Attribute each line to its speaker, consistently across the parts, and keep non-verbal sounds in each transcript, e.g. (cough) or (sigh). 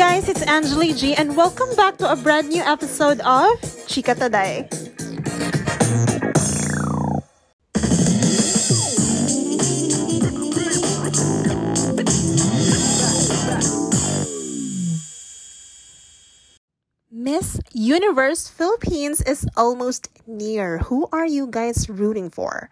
Speaker 1: guys, it's Angeli G, and welcome back to a brand new episode of Chika Taday. Miss Universe Philippines is almost near. Who are you guys rooting for?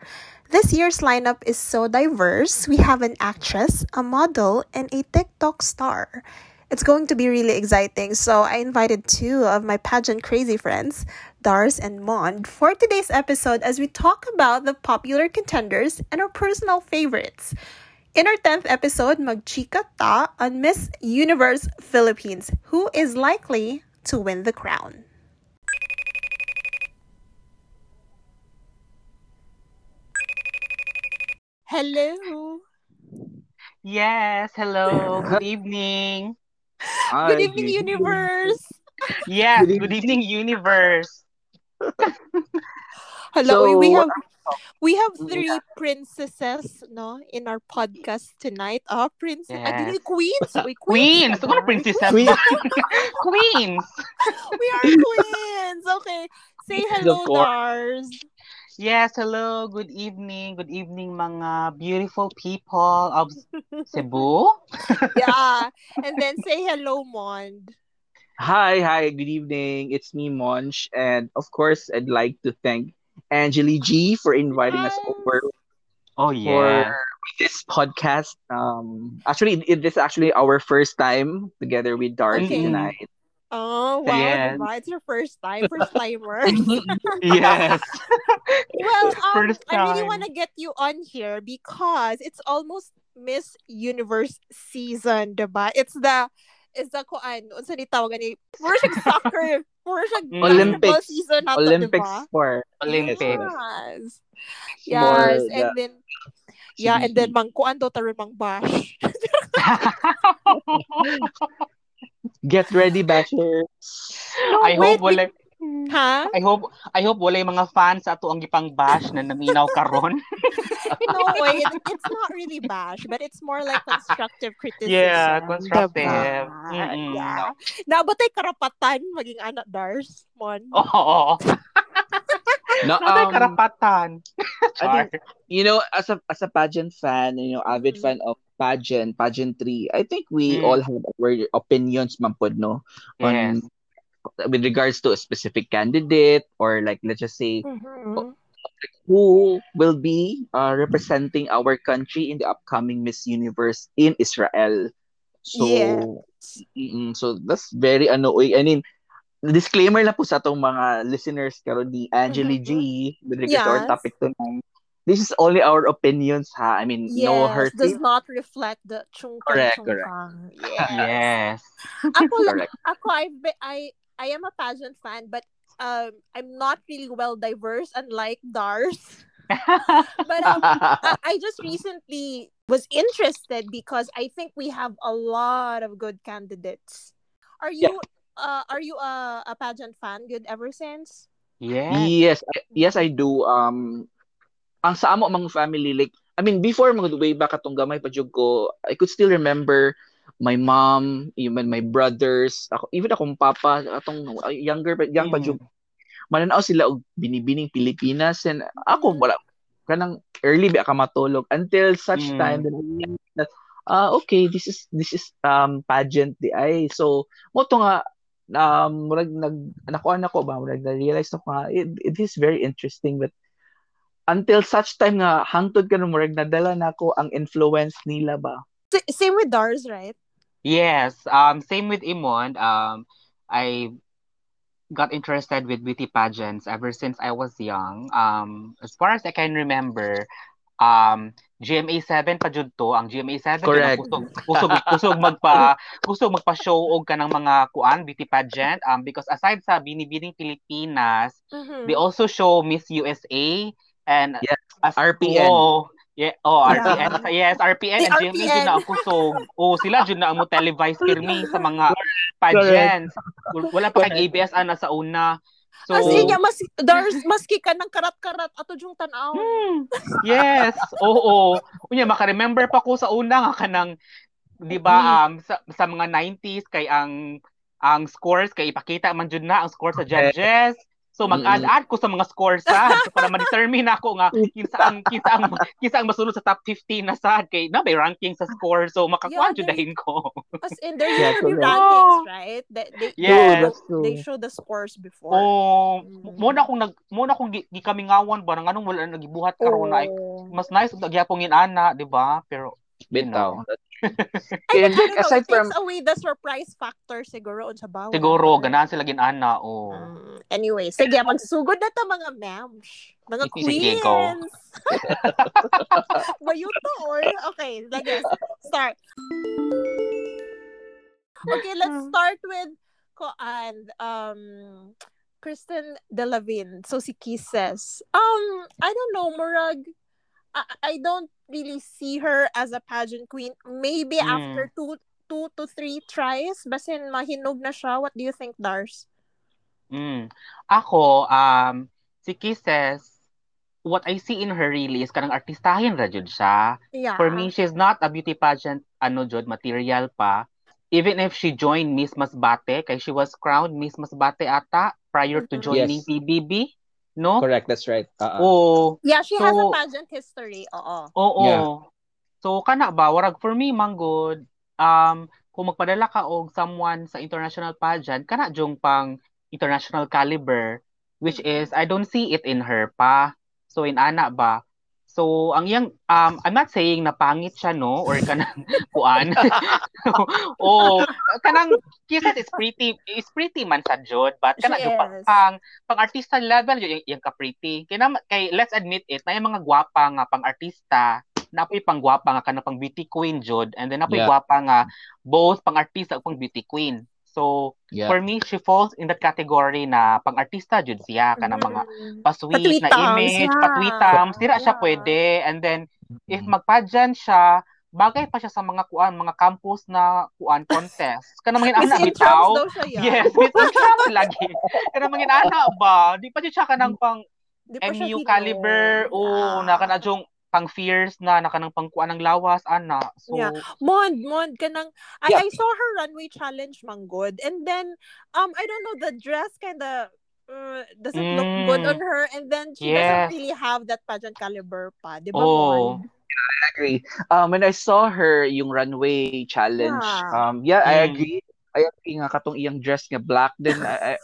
Speaker 1: This year's lineup is so diverse. We have an actress, a model, and a TikTok star. It's going to be really exciting. So I invited two of my pageant crazy friends, Dars and Mond, for today's episode as we talk about the popular contenders and our personal favorites. In our 10th episode, magchika ta on Miss Universe Philippines, who is likely to win the crown. Hello.
Speaker 2: Yes, hello. Good evening.
Speaker 3: Hi, (laughs)
Speaker 1: Good evening, universe.
Speaker 2: Yes,
Speaker 3: Good
Speaker 2: good evening, universe. (laughs)
Speaker 1: Hello. we have we have three princesses no in our podcast tonight. Ah, princess.
Speaker 2: Yes.
Speaker 1: Ah, dili, queens. We
Speaker 2: Queens.
Speaker 1: ka
Speaker 2: Ano
Speaker 1: ba?
Speaker 2: princess? Queens. (laughs)
Speaker 1: We are queens. Okay. Say hello,
Speaker 3: of course.
Speaker 1: Dars.
Speaker 2: Yes, hello. Good evening. Good evening, mga beautiful people of (laughs) Cebu.
Speaker 1: Yeah. And then (laughs) say hello, Mond.
Speaker 3: Hi, hi, good evening. It's me, Monch. And of course, I'd like to thank Angeli G for inviting us over
Speaker 2: Oh, yeah.
Speaker 3: for
Speaker 2: yeah.
Speaker 3: this podcast. Um, actually, it, this is actually our first time together with Darcy
Speaker 1: Okay.
Speaker 3: tonight.
Speaker 1: Oh, wow.
Speaker 2: Yes.
Speaker 1: diba? It's your first time. First (laughs) timer. (laughs) (laughs)
Speaker 2: Yes.
Speaker 1: Well, um,
Speaker 2: First
Speaker 1: I really want to get you on here because it's almost Miss Universe season, diba? It's the it's the kuan, unsa ni tawagan ni Mura soccer, siyang
Speaker 2: Mm.
Speaker 3: Olympics.
Speaker 1: season nato,
Speaker 3: Olympics
Speaker 1: diba?
Speaker 3: for
Speaker 2: Olympics.
Speaker 1: Yes.
Speaker 3: For
Speaker 1: Yes,
Speaker 3: the
Speaker 1: and then yeah, and then mang kuan daw taron mang bash.
Speaker 3: Get ready, Bachelor.
Speaker 1: No,
Speaker 2: I
Speaker 1: wait,
Speaker 2: hope wala
Speaker 1: Ha?
Speaker 2: I hope I hope wala yung mga fans sa ato ang gipang bash na naminaw karon. (laughs)
Speaker 1: No way. It, it's not really bash, but it's more like constructive criticism.
Speaker 2: Yeah, constructive.
Speaker 1: diba?
Speaker 2: Mm-mm.
Speaker 1: Yeah. Nabatay karapatan maging anak Dars, Mon. (laughs)
Speaker 2: Oo.
Speaker 3: No,
Speaker 2: Ano
Speaker 3: um,
Speaker 2: karapatan?
Speaker 3: I think, (laughs) you know, as a as a pageant fan, you know, avid
Speaker 1: Mhm.
Speaker 3: fan of pageant, pageantry, I think we
Speaker 2: Mm.
Speaker 3: all have our opinions, mampod, no? on
Speaker 2: Yes.
Speaker 3: with regards to a specific candidate or like let's just say
Speaker 1: Mhm.
Speaker 3: who will be uh, representing our country in the upcoming Miss Universe in Israel. So
Speaker 1: Yes.
Speaker 3: mm, so that's very ano I mean disclaimer lang po sa atong mga listeners karon ni Angeli G with regards to our
Speaker 1: Yes.
Speaker 3: topic tonight. This is only our opinions ha. I mean no
Speaker 1: Yes,
Speaker 3: hurt
Speaker 1: does not reflect the chungkang
Speaker 3: Correct, correct.
Speaker 1: chungkang. (laughs) Yes.
Speaker 2: Yes.
Speaker 1: Ako, la-
Speaker 3: correct.
Speaker 1: ako I, I, I am a pageant fan, but um, I'm not really well diverse, unlike Dars. (laughs) But um, I, I just recently was interested because I think we have a lot of good candidates. Are you uh are you a, a pageant fan good ever since?
Speaker 2: yes.
Speaker 3: Yes, I, yes I do. Um ang sa amo mga family like I mean before mga way back atong gamay pa jud ko, I could still remember my mom, even my brothers, ako, even akong papa, atong uh, younger pa young pa
Speaker 2: Mm.
Speaker 3: jud. Mananaw sila og binibining Pilipinas and ako wala kanang early ba ka matulog until such
Speaker 2: Mm.
Speaker 3: time that, ah okay this is this is um pageant di ay so mo to nga um murag nag nako nako ba murag na realize ko nga it, it is very interesting but until such time nga hangtod ka no murag nadala nako ang influence nila ba
Speaker 1: S- same with Dars, right?
Speaker 2: Yes. Um, same with Imond. Um, I got interested with beauty pageants ever since I was young. Um, as far as I can remember, um, GMA 7 pa jud to. Ang GMA 7 yun ang
Speaker 3: Correct.
Speaker 2: kusog kusog kusog magpa (laughs) kusog magpa-show og kanang mga kuan beauty pageant um because aside sa Binibining Pilipinas,
Speaker 1: Mhm.
Speaker 2: they also show Miss USA and
Speaker 3: Yes,
Speaker 2: as
Speaker 3: RPN.
Speaker 2: Oh, yeah, oh,
Speaker 1: Yeah.
Speaker 2: RPN. Yes, RPN
Speaker 1: The
Speaker 2: and
Speaker 1: RPN.
Speaker 2: dyan na ang kusog. Oh, sila dyan na ang mo televise pirmi (laughs) sa mga pageants. Wala pa kay ABS ana sa una. So,
Speaker 1: As in, yeah, mas, Dars, maski ka ng karat-karat ato yung tanaw.
Speaker 2: Hmm, yes, oo. Unya, maka-remember pa ko sa una nga kanang 'di ba um sa, sa mga 90s kay ang ang scores kay ipakita man jud na ang score sa judges. So mag-add-add ko sa mga scores sa so para (laughs) ma-determine ako nga kinsa ang kinsa ang kinsa ang masulod sa top 15 na sad kay na may ranking sa score so makakuha
Speaker 1: Yeah,
Speaker 2: jud dahin ko.
Speaker 1: As in, there
Speaker 3: Yeah, correct.
Speaker 1: rankings, right? They, they,
Speaker 2: Yes.
Speaker 1: they,
Speaker 3: that's true.
Speaker 1: they show the scores before.
Speaker 2: Oh,
Speaker 1: Mm.
Speaker 2: mo na kung nag mo na kung gi- gikamingawan ba nang anong wala na nagibuhat karon na
Speaker 1: Oh.
Speaker 2: mas nice ug gyapon ana, 'di ba? Pero
Speaker 3: Bitaw. And
Speaker 1: think,
Speaker 3: like,
Speaker 1: ano,
Speaker 3: aside from
Speaker 1: away the surprise factor siguro sa bawal.
Speaker 2: siguro ganahan sila ginana oh.
Speaker 1: Mm, anyway, sige, magsugod na ta mga ma'ams. Mga
Speaker 2: Sige,
Speaker 1: queens. (laughs) Mayuto or? Okay, lagay. Start. Okay, let's start with Koan. Um, Kristen Delavin. So si Kisses. Um, I don't know, Murag. I, I don't really see her as a pageant queen. Maybe
Speaker 2: Mm.
Speaker 1: after two two to three tries, basin mahinog na siya. What do you think, Dars?
Speaker 2: Mm. Ako, um, si Kisses, what I see in her really is kanang artistahin ra jud siya.
Speaker 1: Yeah.
Speaker 2: For me, she's not a beauty pageant ano jud material pa. Even if she joined Miss Masbate, kay she was crowned Miss Masbate ata prior to
Speaker 1: Mhm.
Speaker 2: joining
Speaker 3: Yes.
Speaker 2: PBB, no?
Speaker 3: correct, that's right. Uh-uh.
Speaker 2: Oo.
Speaker 1: Yeah, she has a
Speaker 2: So-
Speaker 1: pageant history. Oo.
Speaker 2: Oo.
Speaker 3: Yeah.
Speaker 2: So kana ba warag for me manggod um kung magpadala ka og someone sa international pageant kana jung pang international caliber which is I don't see it in her pa. So in ana ba So ang iyang um I'm not saying na pangit siya no or kanang (laughs) kuan. (laughs) oh, kanang kisses is pretty is pretty man sa jud but kana jud pang, pang pang artista level yung yung ka pretty. Kaya naman- kay let's admit it na yung mga gwapa nga pang artista napoy pang gwapa nga kana pang beauty queen jud and then napoy
Speaker 3: Yeah.
Speaker 2: gwapa nga both pang artista ug pang beauty queen. So
Speaker 3: Yeah.
Speaker 2: for me she falls in that category na pang artista jud siya kana mga
Speaker 1: Mm.
Speaker 2: pa-sweet na image,
Speaker 1: yeah.
Speaker 2: patwitams, dira siya
Speaker 1: Yeah.
Speaker 2: pwede. And then, if magpa-dyan siya, bagay pa siya sa mga kuan, mga campus na kuan contest. Kana mga
Speaker 1: Miss
Speaker 2: ana bitaw.
Speaker 1: siya.
Speaker 2: Yes, Miss Intrams lagi. (laughs) Kana mga ana ba? Di pa siya kanang pang
Speaker 1: Di pa siya
Speaker 2: MU caliber. Oo,
Speaker 1: Yeah.
Speaker 2: na kana jung pang fierce na na kanang pang kuan ng lawas ana. So,
Speaker 1: Yeah. Mond, Mond, kanang, I,
Speaker 3: Yeah.
Speaker 1: I saw her runway challenge manggod. And then, um, I don't know, the dress kind of uh, doesn't look good
Speaker 2: Mm.
Speaker 1: on her. And then she
Speaker 2: Yes.
Speaker 1: doesn't really have that pageant caliber pa. Di ba,
Speaker 2: oh.
Speaker 1: Mond?
Speaker 3: I agree. Um, when I saw her yung runway challenge,
Speaker 1: Yeah.
Speaker 3: um, yeah, I
Speaker 2: Mm.
Speaker 3: agree. I agree nga katong iyang dress nga black din. (laughs) I, I-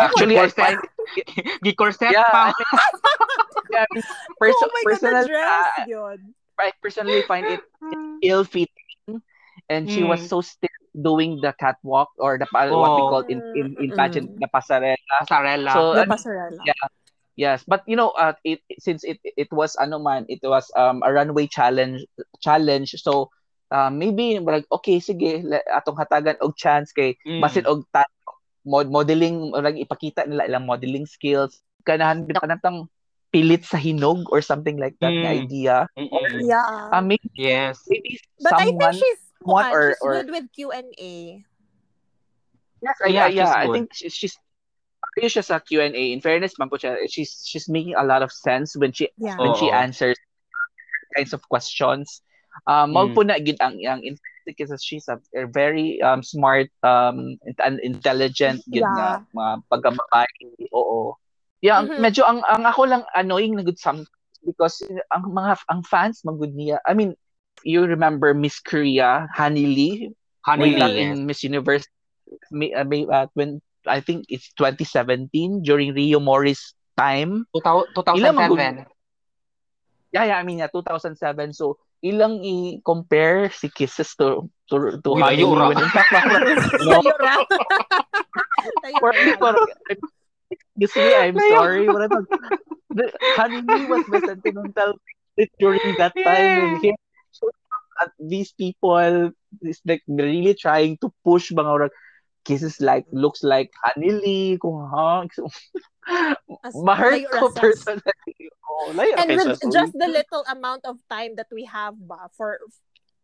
Speaker 3: actually, I find
Speaker 2: Gi-corset
Speaker 3: Yeah,
Speaker 2: pa.
Speaker 3: I mean, yeah, I mean, pers-
Speaker 1: oh my
Speaker 3: personal,
Speaker 1: the dress,
Speaker 3: uh,
Speaker 1: yun.
Speaker 3: I personally find it ill-fitting, and she was
Speaker 2: Mm.
Speaker 3: so stiff doing the catwalk or the pa- what we
Speaker 2: Oh.
Speaker 3: call in in, in
Speaker 1: Mm-mm.
Speaker 3: the pasarela.
Speaker 2: Pasarela.
Speaker 3: So,
Speaker 1: The pasarela.
Speaker 3: yeah. Yes, but you know, uh, it since it it was ano man, it was um a runway challenge challenge. So uh, maybe murag, okay sige atong hatagan og chance kay
Speaker 2: Mm.
Speaker 3: basin og ta- mod modeling murag ipakita nila ilang modeling skills kanahan kanatang pilit sa hinog or something like that
Speaker 2: Mm.
Speaker 3: idea.
Speaker 2: Mm-mm.
Speaker 1: Yeah.
Speaker 3: Uh, maybe,
Speaker 2: Yes.
Speaker 3: maybe
Speaker 1: but I think
Speaker 3: someone
Speaker 1: she's,
Speaker 3: someone or-
Speaker 1: she's
Speaker 3: or-
Speaker 1: good with Q&A.
Speaker 3: Yes,
Speaker 2: Yeah,
Speaker 3: yeah, yeah. I think she's she's ayos siya sa Q&A. In fairness, man po siya, she's she's making a lot of sense when she
Speaker 1: Yeah.
Speaker 3: when she
Speaker 2: Oo.
Speaker 3: answers kinds of questions. Um,
Speaker 2: Mm.
Speaker 3: mm. po na gid ang ang because she's a, a very um smart um and intelligent gid nga mga pagkababae. Oo. Yeah,
Speaker 1: Mhm.
Speaker 3: medyo ang ang ako lang annoying na good some because ang mga ang fans magud niya. I mean, you remember Miss Korea, Honey Lee,
Speaker 2: Honey Lee.
Speaker 3: in Miss Universe may, uh, may, uh, when I think it's 2017 during Rio Morris time.
Speaker 2: 2007.
Speaker 3: Ilan mag- Yeah, yeah, I mean yeah, 2007. So ilang i-compare si Kisses to to to
Speaker 2: Uy, layo ra.
Speaker 3: when in fact no, (laughs) for excuse me, I'm sorry. But the Honey Lee was my sentimental during that time. And here, so, at these people is like really trying to push mga orang kisses like looks like Honey kung ha ma-hurt ko personally oh
Speaker 1: and
Speaker 3: kay
Speaker 1: with just the little amount of time that we have ba for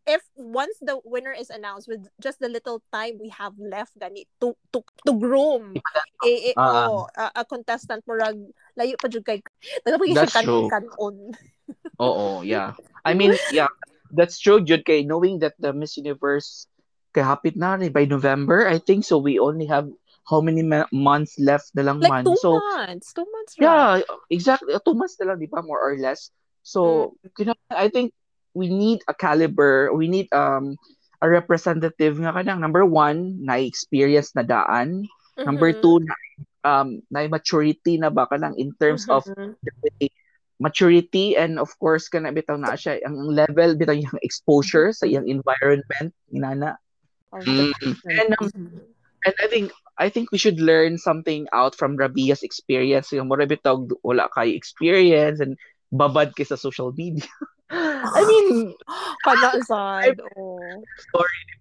Speaker 1: if once the winner is announced with just the little time we have left gani to to to groom eh, eh,
Speaker 3: Ah.
Speaker 1: oh, a, a contestant murag layo pa jud kay nagapag kan
Speaker 3: true.
Speaker 1: kanon (laughs)
Speaker 3: Oo, yeah. I (laughs) mean, yeah. that's true, Jud. Kay knowing that the Miss Universe kahapit na rin by November, I think so. We only have how many ma- months left na lang
Speaker 1: Like
Speaker 3: man.
Speaker 1: two
Speaker 3: so
Speaker 1: months. Two months. right?
Speaker 3: yeah, exactly. Two months na lang, di ba? More or less. So, you know, I think we need a caliber, we need um a representative nga kanang number one, na experience na daan. Number
Speaker 1: Mhm.
Speaker 3: two, na, um, na maturity na ba kanang in terms of
Speaker 1: Mhm.
Speaker 3: maturity and of course kana bitaw na siya ang level bitaw yung exposure sa iyang environment inana
Speaker 1: Of
Speaker 3: Mm.
Speaker 1: the
Speaker 3: And, um,
Speaker 1: Mhm.
Speaker 3: And I think I think we should learn something out from Rabia's experience yung mo bitaw wala kay experience and babad kay sa social media (laughs) I mean
Speaker 1: Kana sad. Oh.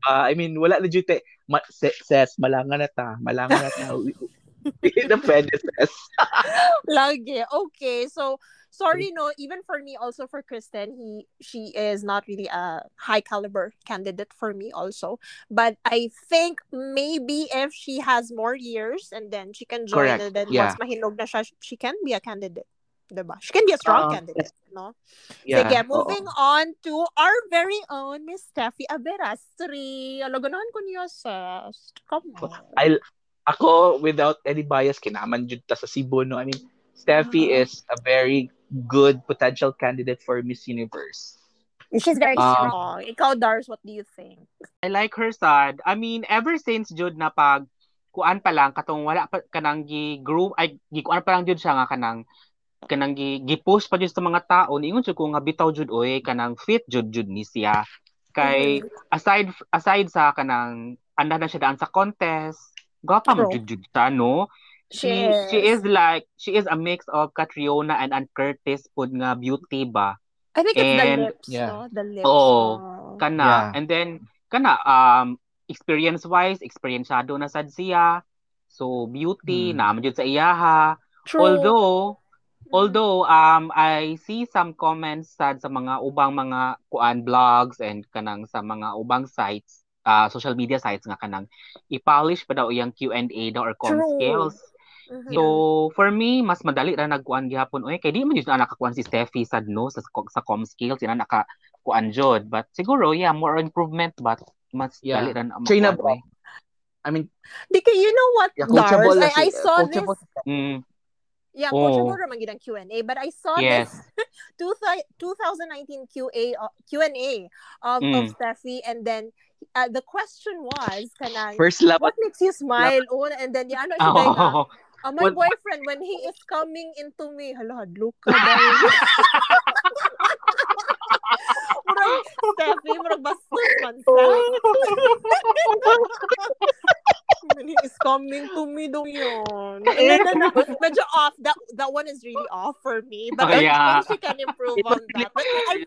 Speaker 3: uh, I mean wala na jud ma- se- ses malangan na ta malangan na ta (laughs) (laughs) the predecessor (laughs)
Speaker 1: Lagi. Okay. So sorry no, even for me also for Kristen, he she is not really a high caliber candidate for me also. But I think maybe if she has more years and then she can join
Speaker 3: Correct.
Speaker 1: and then
Speaker 3: Yeah.
Speaker 1: once mahinog na siya, she can be a candidate. Diba? She can be a strong
Speaker 3: Uh,
Speaker 1: candidate, no?
Speaker 3: yeah
Speaker 1: Sige,
Speaker 3: oo.
Speaker 1: moving on to our very own Miss Steffi Aberastri. Alaganahan ko niya sa... Come on.
Speaker 3: I ako without any bias kinaman jud ta sa Cebu no I mean Steffi
Speaker 1: Ah.
Speaker 3: is a very good potential candidate for Miss Universe
Speaker 1: She's very
Speaker 3: Um,
Speaker 1: strong. Ikaw, Dars, what do you think?
Speaker 2: I like her sad. I mean, ever since jud na pag kuan pa lang katong wala pa kanang gi group ay gi kuan pa lang jud siya nga kanang kanang gi gi-push pa jud sa mga tao niingon jud ko nga bitaw jud oy kanang fit jud jud ni siya. Kay aside aside sa kanang anda na siya daan sa contest, mo
Speaker 1: True.
Speaker 2: jud siya no. She, she is like she is a mix of Catriona and Ann Curtis pud nga beauty ba.
Speaker 1: I think it's the
Speaker 2: And-
Speaker 1: lips,
Speaker 3: yeah.
Speaker 1: no? The lips. Oh.
Speaker 2: kana
Speaker 3: Yeah.
Speaker 2: and then kana um experience wise experienceado na sad siya so beauty
Speaker 3: Hmm.
Speaker 2: na jud sa iyaha
Speaker 1: True.
Speaker 2: although although um I see some comments sad sa mga ubang mga kuan blogs and kanang sa mga ubang sites uh, social media sites nga kanang i-polish pa daw iyang Q&A daw or com
Speaker 1: True.
Speaker 2: skills
Speaker 1: Mhm.
Speaker 2: So for me mas madali ra nagkuan gihapon oy kay di man jud na nakakuan si Steffi sad no sa sa com skills ina naka kuan jud but siguro yeah more improvement but mas
Speaker 3: Yeah.
Speaker 2: dali ra na makuan.
Speaker 3: I mean
Speaker 1: Di kay, you know what,
Speaker 3: yeah, na
Speaker 1: I, I saw this.
Speaker 2: Mm,
Speaker 1: Yeah,
Speaker 2: Oh.
Speaker 1: coachable naman gid ang Q&A. But I saw
Speaker 2: yes.
Speaker 1: this (laughs) two thi- 2019 QA, uh, Q&A of
Speaker 2: Mm.
Speaker 1: Steffi. And then uh, the question was, kanang,
Speaker 3: first love
Speaker 1: what makes you smile? Oh, and then, yeah, ano siya
Speaker 2: Oh,
Speaker 1: Uh, (laughs) my
Speaker 3: What-
Speaker 1: boyfriend, when he is coming into me, hala, hadlok ka (laughs) murag, Steffi, murag bastos man sa. (laughs) when he coming to me daw yun. And then, then, uh, medyo off. That that one is really off for me. But
Speaker 2: Oh,
Speaker 1: I
Speaker 2: yeah.
Speaker 1: think she can improve (laughs) on that. But I've,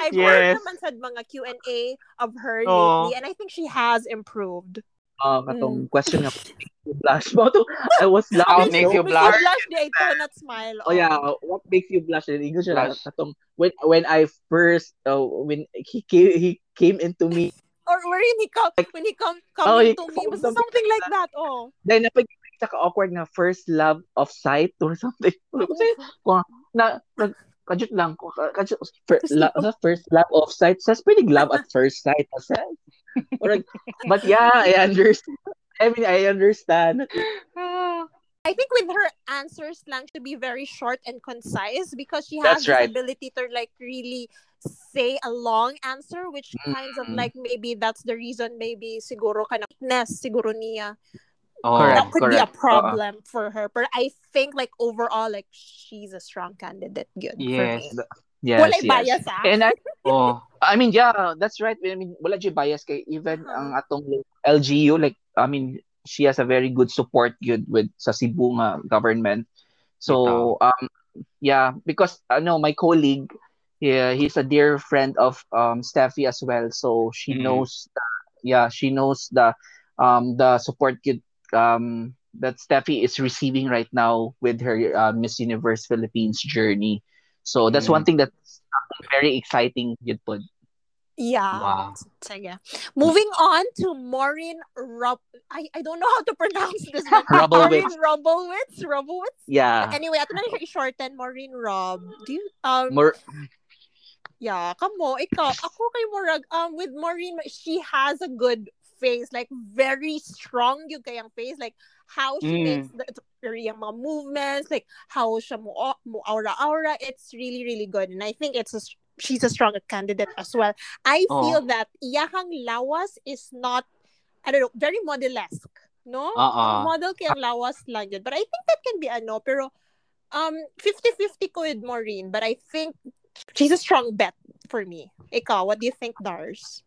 Speaker 1: I've
Speaker 2: Yes.
Speaker 1: heard naman sa mga Q&A of her
Speaker 2: Oh.
Speaker 1: lately, and I think she has improved.
Speaker 3: uh, katong question nga blush mo to (laughs) I was
Speaker 2: What
Speaker 3: laughing
Speaker 2: makes
Speaker 3: so
Speaker 2: you
Speaker 1: Makes
Speaker 2: blush?
Speaker 1: blush di ito, not smile.
Speaker 3: Oh yeah, what makes you blush? In English,
Speaker 2: Blush.
Speaker 3: katong when when I first uh, when he came he came into me,
Speaker 1: Or wherein he come, when he come,
Speaker 3: Oh,
Speaker 1: coming
Speaker 3: he
Speaker 1: to me, basta something like that, oh.
Speaker 3: then napag ka awkward nga first love of sight or something. (laughs) Kasi oh, ko na nag kajut lang ko kajut first, la, first love of sight. Sa pretty love at first sight. (laughs) Or but yeah, I understand. I mean, I understand. (sighs)
Speaker 1: I think with her answers lang to be very short and concise because she has
Speaker 3: That's right.
Speaker 1: ability to like really say a long answer which kinds of
Speaker 3: Mm.
Speaker 1: like maybe that's the reason maybe siguro ka weakness siguro niya
Speaker 2: Oh,
Speaker 3: Correct.
Speaker 1: that could be a
Speaker 3: correct.
Speaker 1: problem for her but I think like overall like she's a strong candidate good
Speaker 2: Yes.
Speaker 1: for me
Speaker 3: Yes,
Speaker 1: Walay
Speaker 3: yes.
Speaker 1: bias ah
Speaker 3: And I, (laughs)
Speaker 2: Oh,
Speaker 3: I mean, yeah, that's right. I mean, wala bias kay even
Speaker 1: Uh-huh.
Speaker 3: ang atong LGU, like, I mean, she has a very good support good with sa Cebu nga government. So, um, yeah, because, I know my colleague, yeah, he's a dear friend of um Steffi as well. So, she
Speaker 2: Mhm.
Speaker 3: knows, the, yeah, she knows the, um, the support good, um, that Steffi is receiving right now with her uh, Miss Universe Philippines journey. So, that's
Speaker 2: Mhm.
Speaker 3: one thing that's very exciting yun po.
Speaker 1: Yeah.
Speaker 2: Wow.
Speaker 1: Sige. Moving on to Maureen Rob. I, I don't know how to pronounce this. but (laughs)
Speaker 3: Rubblewitz.
Speaker 1: Maureen Rubblewitz. Rubblewitz.
Speaker 3: Yeah.
Speaker 1: Anyway, ato na siya i-shorten. Maureen Rob. Do you, um,
Speaker 3: More
Speaker 1: Yeah, kamo, ikaw, ako kay Murag, um, with Maureen, she has a good face, like very strong yung kayang face, like how she
Speaker 2: Mm.
Speaker 1: makes the, yung mga movements, like how siya mo, mo aura-aura, it's really, really good. And I think it's a, she's a strong candidate as well. I
Speaker 2: Oh.
Speaker 1: feel that iyahang lawas is not, I don't know, very model-esque, no? Ang model kayang lawas lang yun. But I think that can be ano, pero um 50-50 ko with Maureen, but I think she's a strong bet for me. Ikaw, what do you think, Dars?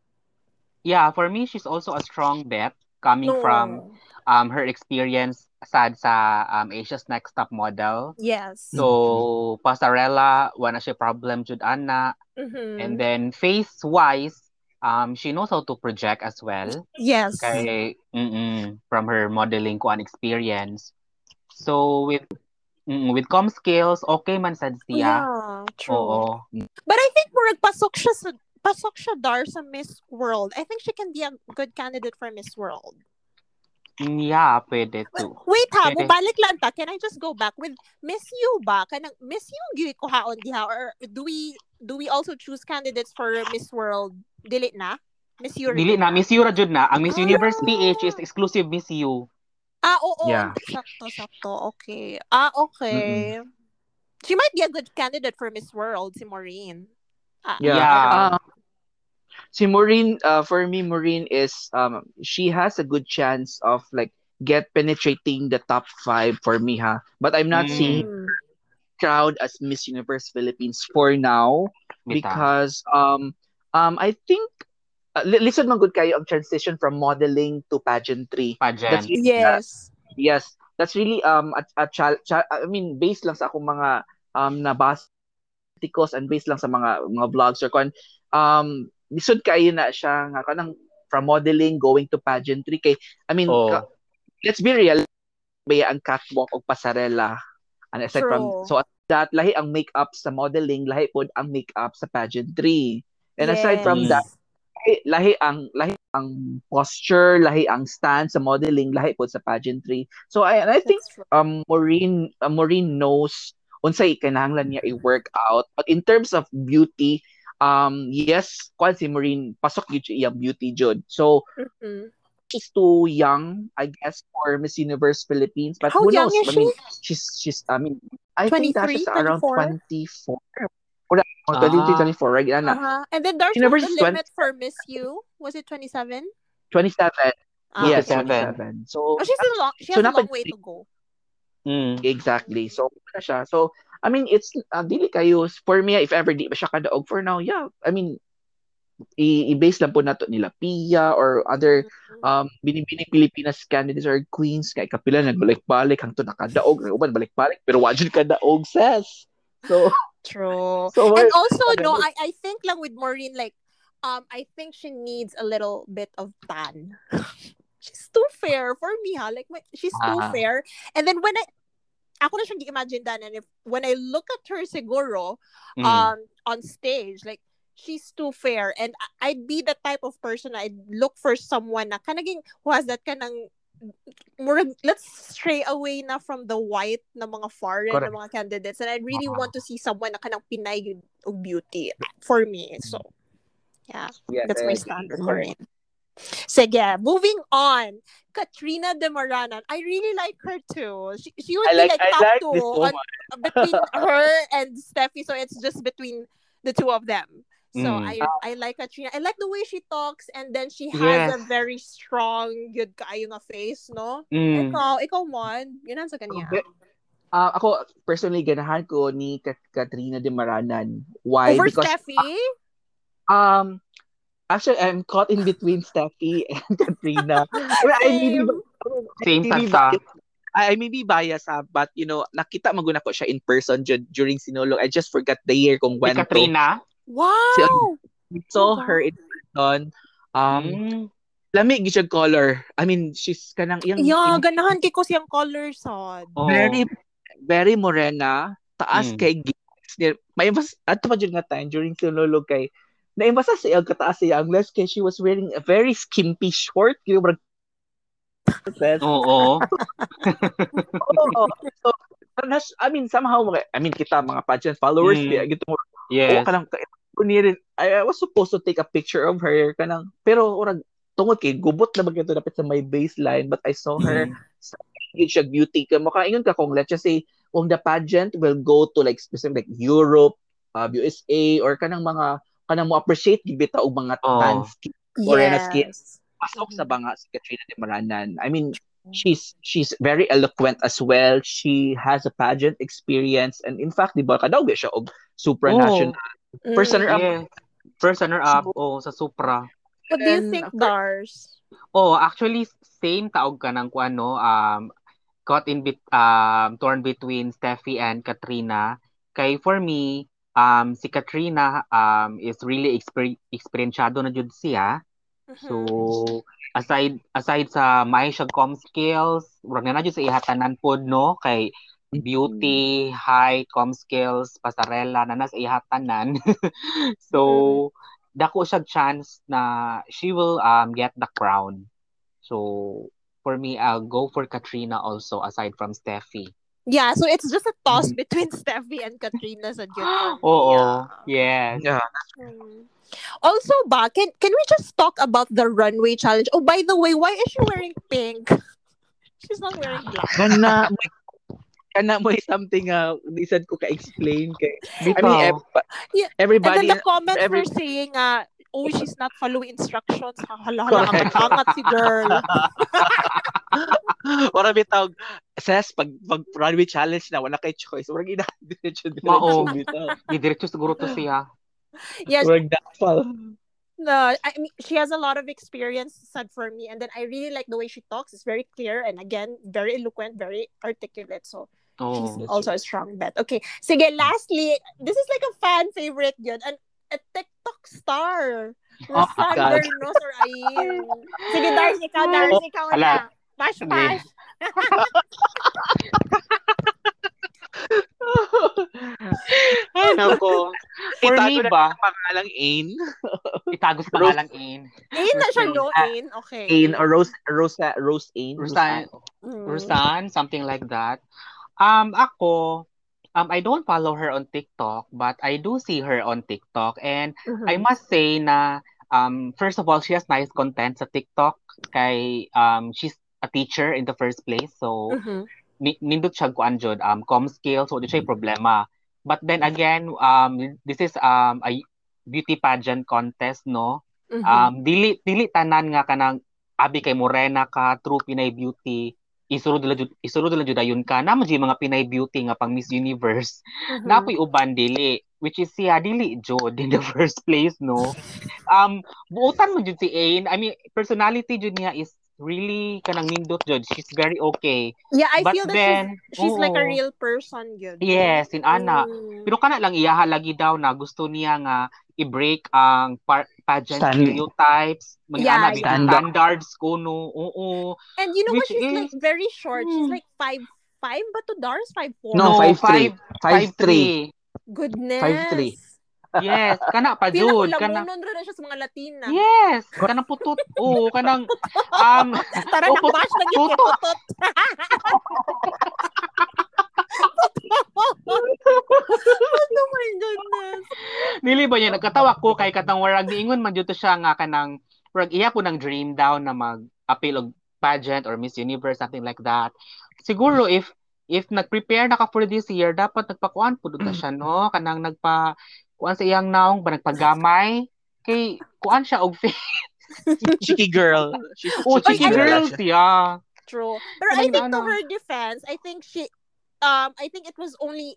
Speaker 2: Yeah, for me, she's also a strong bet coming from um her experience sad sa um Asia's Next Top Model.
Speaker 1: Yes.
Speaker 2: So, pasarela, wala siya problem jud ana.
Speaker 1: Mhm.
Speaker 2: And then face-wise, um she knows how to project as well.
Speaker 1: yes.
Speaker 2: Kay from her modeling ko experience. So with mm, with com skills, okay man sad siya.
Speaker 1: Yeah, true.
Speaker 2: Oo.
Speaker 1: But I think murag pasok siya sa pasok siya Dar sa Miss World. I think she can be a good candidate for Miss World.
Speaker 2: Mm, Yeah, pwede
Speaker 1: Wait,
Speaker 2: to.
Speaker 1: wait ha,
Speaker 2: Pwede.
Speaker 1: mubalik lang ta. Can I just go back with Miss You ba? Kanang Miss You gyud ko haon diha or do we do we also choose candidates for Miss World? Dili na? Miss You.
Speaker 2: Dili na Miss You ra jud na. Ang Miss
Speaker 1: Ah.
Speaker 2: Universe PH is exclusive Miss You.
Speaker 1: Ah, oo.
Speaker 3: Yeah.
Speaker 1: Sakto, sakto. Okay. Ah, okay. She might be a good candidate for Miss World, si Maureen. Ah,
Speaker 3: Yeah.
Speaker 2: Yeah.
Speaker 3: Uh, si Maureen, uh, for me, Maureen is um she has a good chance of like get penetrating the top five for me, ha. But I'm not
Speaker 2: Mm.
Speaker 3: seeing crowd as Miss Universe Philippines for now
Speaker 2: Bitaw.
Speaker 3: because um um I think uh, li- listen man good kayo ang transition from modeling to pageantry.
Speaker 2: pageant.
Speaker 3: That's really
Speaker 1: Yes.
Speaker 3: Yes, that's really um a, a chal- cha- I mean based lang sa akong mga um nabasa articles and based lang sa mga mga vlogs or kon um lisod kayo na siya nga kanang from modeling going to pageantry kay I mean
Speaker 2: Oh.
Speaker 3: ka- let's be real baya ang catwalk o pasarela and aside from
Speaker 1: True.
Speaker 3: so that lahi ang makeup sa modeling lahi pod ang makeup sa pageantry and aside from
Speaker 2: Yes.
Speaker 3: that lahi, lahi ang lahi ang posture, lahi ang stance sa modeling, lahi po sa pageantry. So I and I think um Maureen uh, Maureen knows unsay kinahanglan niya i-work out. But in terms of beauty, um yes, kwan si Maureen pasok gyud siya iyang beauty jud. So
Speaker 1: Mhm.
Speaker 3: she's too young, I guess, for Miss Universe Philippines. But
Speaker 1: How
Speaker 3: who knows? I mean, she's she's I mean, I think that
Speaker 1: 23,
Speaker 3: is around
Speaker 1: 24?
Speaker 3: 24. Or 23,
Speaker 2: Ah.
Speaker 3: 24, right? Ana,
Speaker 1: Uh-huh. And then what's the limit for Miss You? Was it 27?
Speaker 3: 27.
Speaker 1: Ah,
Speaker 3: yes,
Speaker 1: okay.
Speaker 3: 27. So,
Speaker 1: Oh, she's a long, she
Speaker 3: So,
Speaker 1: has a long way to go.
Speaker 2: Mm.
Speaker 3: Exactly. So, na siya. So, I mean, it's, uh, dili kayo, for me, if ever di ba siya kadaog for now, yeah, I mean, i- i-base lang po nato nila Pia or other
Speaker 1: Mhm.
Speaker 3: um binibining Pilipinas candidates or queens kay kapila nagbalik-balik hangtod nakadaog uban balik-balik pero wa jud kadaog ses so (laughs)
Speaker 1: True.
Speaker 3: so
Speaker 1: And
Speaker 3: we're-
Speaker 1: also, no, I, I think lang with Maureen, like, um, I think she needs a little bit of tan. (laughs) she's too fair for me, ha? Like, my, she's too
Speaker 2: Ah.
Speaker 1: fair. And then when I, ako na siyang imagine that, and if, when I look at her siguro,
Speaker 2: Mm.
Speaker 1: um, on stage, like, she's too fair. And I- I'd be the type of person, I'd look for someone na kanaging, who has that kanang, murag, let's stray away na from the white na mga foreign na mga candidates and I really
Speaker 3: Ah.
Speaker 1: want to see someone na kanang Pinay og beauty for me. So, yeah,
Speaker 3: yes,
Speaker 1: that's my standard for it. Sige, moving on. Katrina de Maranan. I really like her too. She, she would
Speaker 3: I like
Speaker 1: be like
Speaker 3: I
Speaker 1: top
Speaker 3: like
Speaker 1: two on, between her and Steffi. So it's just between the two of them. So
Speaker 2: Mm.
Speaker 1: I I like Katrina. I like the way she talks and then she has
Speaker 2: Yes.
Speaker 1: a very strong good kaayo nga face, no?
Speaker 2: Mm.
Speaker 1: Ikaw, ikaw mon, yun sa kanya.
Speaker 3: Okay. Ah, ako personally ganahan ko ni Kat- Katrina de Maranan why
Speaker 1: Over
Speaker 3: because
Speaker 1: Steffi?
Speaker 3: um actually I'm caught in between (laughs) Steffi and Katrina I, mean,
Speaker 2: Same
Speaker 3: I may be
Speaker 2: sa
Speaker 3: biased- I, I may be biased ha, but you know nakita maguna ko siya in person ju- during Sinulog I just forgot the year kung
Speaker 2: Si
Speaker 3: when to.
Speaker 1: Wow!
Speaker 3: saw
Speaker 1: Oh,
Speaker 3: her in person um
Speaker 2: Mm.
Speaker 3: lami siya color I mean she's kanang iyang,
Speaker 1: Yeah,
Speaker 3: iyang
Speaker 1: ganahan kay ko siyang color sad.
Speaker 2: Oh.
Speaker 3: very very morena taas
Speaker 2: Mm.
Speaker 3: kay gigs may mas ato pa jud nga time during sinulog kay naimbasa sa iyang kataas siya ang less kay she was wearing a very skimpy short yung brag
Speaker 2: Oo. (laughs)
Speaker 3: Oo. so I mean somehow I mean kita mga pageant followers
Speaker 2: Mm.
Speaker 3: mm. gito mo
Speaker 2: Yes.
Speaker 3: ka lang Kunirin, I, I was supposed to take a picture of her kanang pero urag tungod kay gubot na bagito dapat sa my baseline but I saw her
Speaker 2: Mm.
Speaker 3: sa siya beauty ka makaingon ka kung let's just say kung the pageant will go to like specific like Europe, uh, USA or kanang mga kanang mo appreciate gid bitaw og mga
Speaker 2: Oh.
Speaker 3: dance Or in a skin.
Speaker 1: Yes.
Speaker 3: pasok sa banga si Katrina de Moranan. I mean, she's she's very eloquent as well. She has a pageant experience and in fact, di ba kadaw ba siya og supranational
Speaker 1: Mm.
Speaker 3: First runner up.
Speaker 2: Yes. First runner up oh sa Supra.
Speaker 1: What do you
Speaker 3: And
Speaker 1: think, Dars?
Speaker 2: Oh, actually same taog ka ng kuan no um caught in bit um torn between Steffi and Katrina. Kay for me um si Katrina um is really exper- experienciado na jud siya.
Speaker 1: Mm-hmm.
Speaker 2: So aside aside sa may siya com skills, wala na na sa ihatanan pod no kay beauty, high com skills, pasarela na nasa ihatanan. (laughs) so dako siya chance na she will um get the crown. So for me, I'll go for Katrina also aside from Steffi.
Speaker 1: Yeah, so it's just a toss
Speaker 3: Mhm.
Speaker 1: between (laughs) Steffi and Katrina sa June (gasps) for me.
Speaker 2: Oo,
Speaker 1: Yeah.
Speaker 2: yes.
Speaker 3: Yeah.
Speaker 1: Mm. Also, ba, can, can we just talk about the runway challenge? Oh, by the way, why is she wearing pink? (laughs) She's not wearing black.
Speaker 3: Kana (laughs) kana mo something uh isad ko ka-explain kay I mean
Speaker 2: Bitaw.
Speaker 3: ev-
Speaker 1: Yeah, And
Speaker 3: everybody
Speaker 1: then the comments
Speaker 3: every-
Speaker 1: were saying, uh, oh, she's not following instructions. Hala, hala, ang
Speaker 3: Correct.
Speaker 1: angat si girl.
Speaker 3: Wala bitaw says pag pag runway challenge na wala kay choice wala gina diretso
Speaker 2: Mao.
Speaker 3: diretso bitaw
Speaker 2: Di diretso siguro to siya.
Speaker 1: Yes,
Speaker 3: wala dapal
Speaker 1: no, I mean, she has a lot of experience, said for me. And then I really like the way she talks. It's very clear. And again, very eloquent, very articulate. So
Speaker 2: Oh.
Speaker 1: she's also a strong bet. Okay. Sige, lastly, this is like a fan favorite yun. An, a TikTok star.
Speaker 3: Oh my
Speaker 1: Rosan
Speaker 3: God.
Speaker 1: Bernos or Ayin. Sige, Dars, ikaw, oh. Dars, ikaw
Speaker 2: Hala.
Speaker 1: na. Bash, bash.
Speaker 2: Ay, nako. For
Speaker 3: Itago
Speaker 2: me ba,
Speaker 3: ang pangalang Ain
Speaker 2: itago sa pangalang Ain.
Speaker 1: Ayin na siya, no? Ayin, okay.
Speaker 3: Ain or Rose Rosa Rose Ain
Speaker 2: Rosan,
Speaker 1: Mm.
Speaker 2: Rosan, something like that. Um, ako, um, I don't follow her on TikTok, but I do see her on TikTok. And
Speaker 1: Mhm.
Speaker 2: I must say na, um, first of all, she has nice content sa TikTok. Kay, um, she's a teacher in the first place. So,
Speaker 1: Mhm.
Speaker 2: ni- nindot siya kuan jud um com skills so di siya problema but then again um this is um a beauty pageant contest no
Speaker 1: Mhm.
Speaker 2: um dili dili tanan nga kanang abi kay morena ka true Pinay beauty isulod dila jud isulod dila jud ayon ka na mga mga Pinay beauty nga pang Miss Universe
Speaker 1: Mhm.
Speaker 2: napoy uban dili which is siya dili jud in the first place no um buotan mo jud si Ain I mean personality jud niya is really kanang nindot jud she's very okay
Speaker 1: Yeah, I
Speaker 2: but
Speaker 1: feel that
Speaker 2: then
Speaker 1: she's, she's like a
Speaker 2: oo.
Speaker 1: real person, yun.
Speaker 2: Yes, in ana.
Speaker 1: Mm.
Speaker 2: Pero kana lang iyaha lagi daw na gusto niya nga i-break ang par- pageant
Speaker 3: Stand-
Speaker 2: stereotypes, mga
Speaker 1: Yeah,
Speaker 2: ana,
Speaker 1: yeah.
Speaker 2: standards kuno. Oo.
Speaker 1: And you know what? She's like
Speaker 2: is-
Speaker 1: very short. She's
Speaker 2: Hmm.
Speaker 1: like five five, but to Dars five four.
Speaker 3: No, five, three. Five, three.
Speaker 1: Goodness.
Speaker 3: Five, three.
Speaker 2: Yes, kana pa jud, kana.
Speaker 1: lamunon rin na siya sa mga Latina.
Speaker 2: Yes, kana putot. Oo, kanang um
Speaker 1: Tara
Speaker 2: Oh,
Speaker 1: na bash na kay
Speaker 2: putot. (laughs)
Speaker 1: oh my goodness.
Speaker 2: Dili ba niya nagkatawa ko kay katang warag niingon man jud to siya nga kanang warag iya po ng dream daw na mag-appeal og pageant or Miss Universe something like that. Siguro if if nag-prepare na ka for this year dapat nagpakuan pud ta siya no kanang nagpa kuan sa iyang naong ba nagpagamay kay kuan siya og. (laughs)
Speaker 3: Cheeky girl. She's
Speaker 2: Oh,
Speaker 1: Ay,
Speaker 2: cheeky
Speaker 1: I
Speaker 2: girl
Speaker 3: siya.
Speaker 1: True. Pero I
Speaker 2: Kanang
Speaker 1: think to
Speaker 2: ano.
Speaker 1: her defense, I think she um I think it was only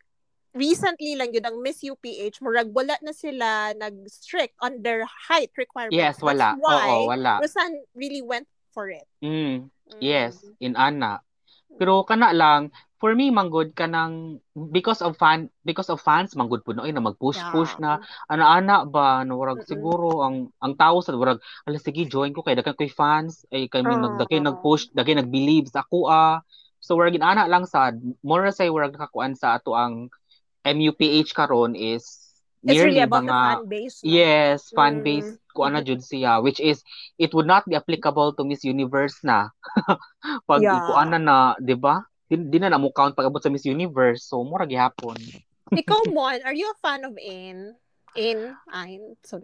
Speaker 1: recently lang yun ang Miss UPH murag wala na sila nag-strict on their height requirements.
Speaker 2: Yes, wala.
Speaker 1: That's why
Speaker 2: Oo, wala.
Speaker 1: Rosan really went for it.
Speaker 2: Mm.
Speaker 1: Mm.
Speaker 2: Yes, in ana. Pero kana lang for me manggod kanang because of fan because of fans manggod puno ay na mag-push push na ana-ana ba no warag
Speaker 1: Mm-mm.
Speaker 2: siguro ang ang tao sa warag ala sige join ko kay daghan koy fans ay kami
Speaker 1: Ah.
Speaker 2: nagdagay nag-push dagay nag-believe sa ako ah. So warag ana lang sad more say warag nakakuan sa ato ang MUPH karon is
Speaker 1: It's really about the
Speaker 2: mga
Speaker 1: fan base. no?
Speaker 2: Yes, fan
Speaker 1: Mm.
Speaker 2: base ko ana jud siya which is it would not be applicable to Miss Universe na. (laughs) Pag
Speaker 1: Yeah.
Speaker 2: ikuan na na, 'di ba? Di, di na na mo count pag abot sa Miss Universe. So mura gihapon. (laughs)
Speaker 1: Ikaw, Mon, are you a fan of Ain? in ain so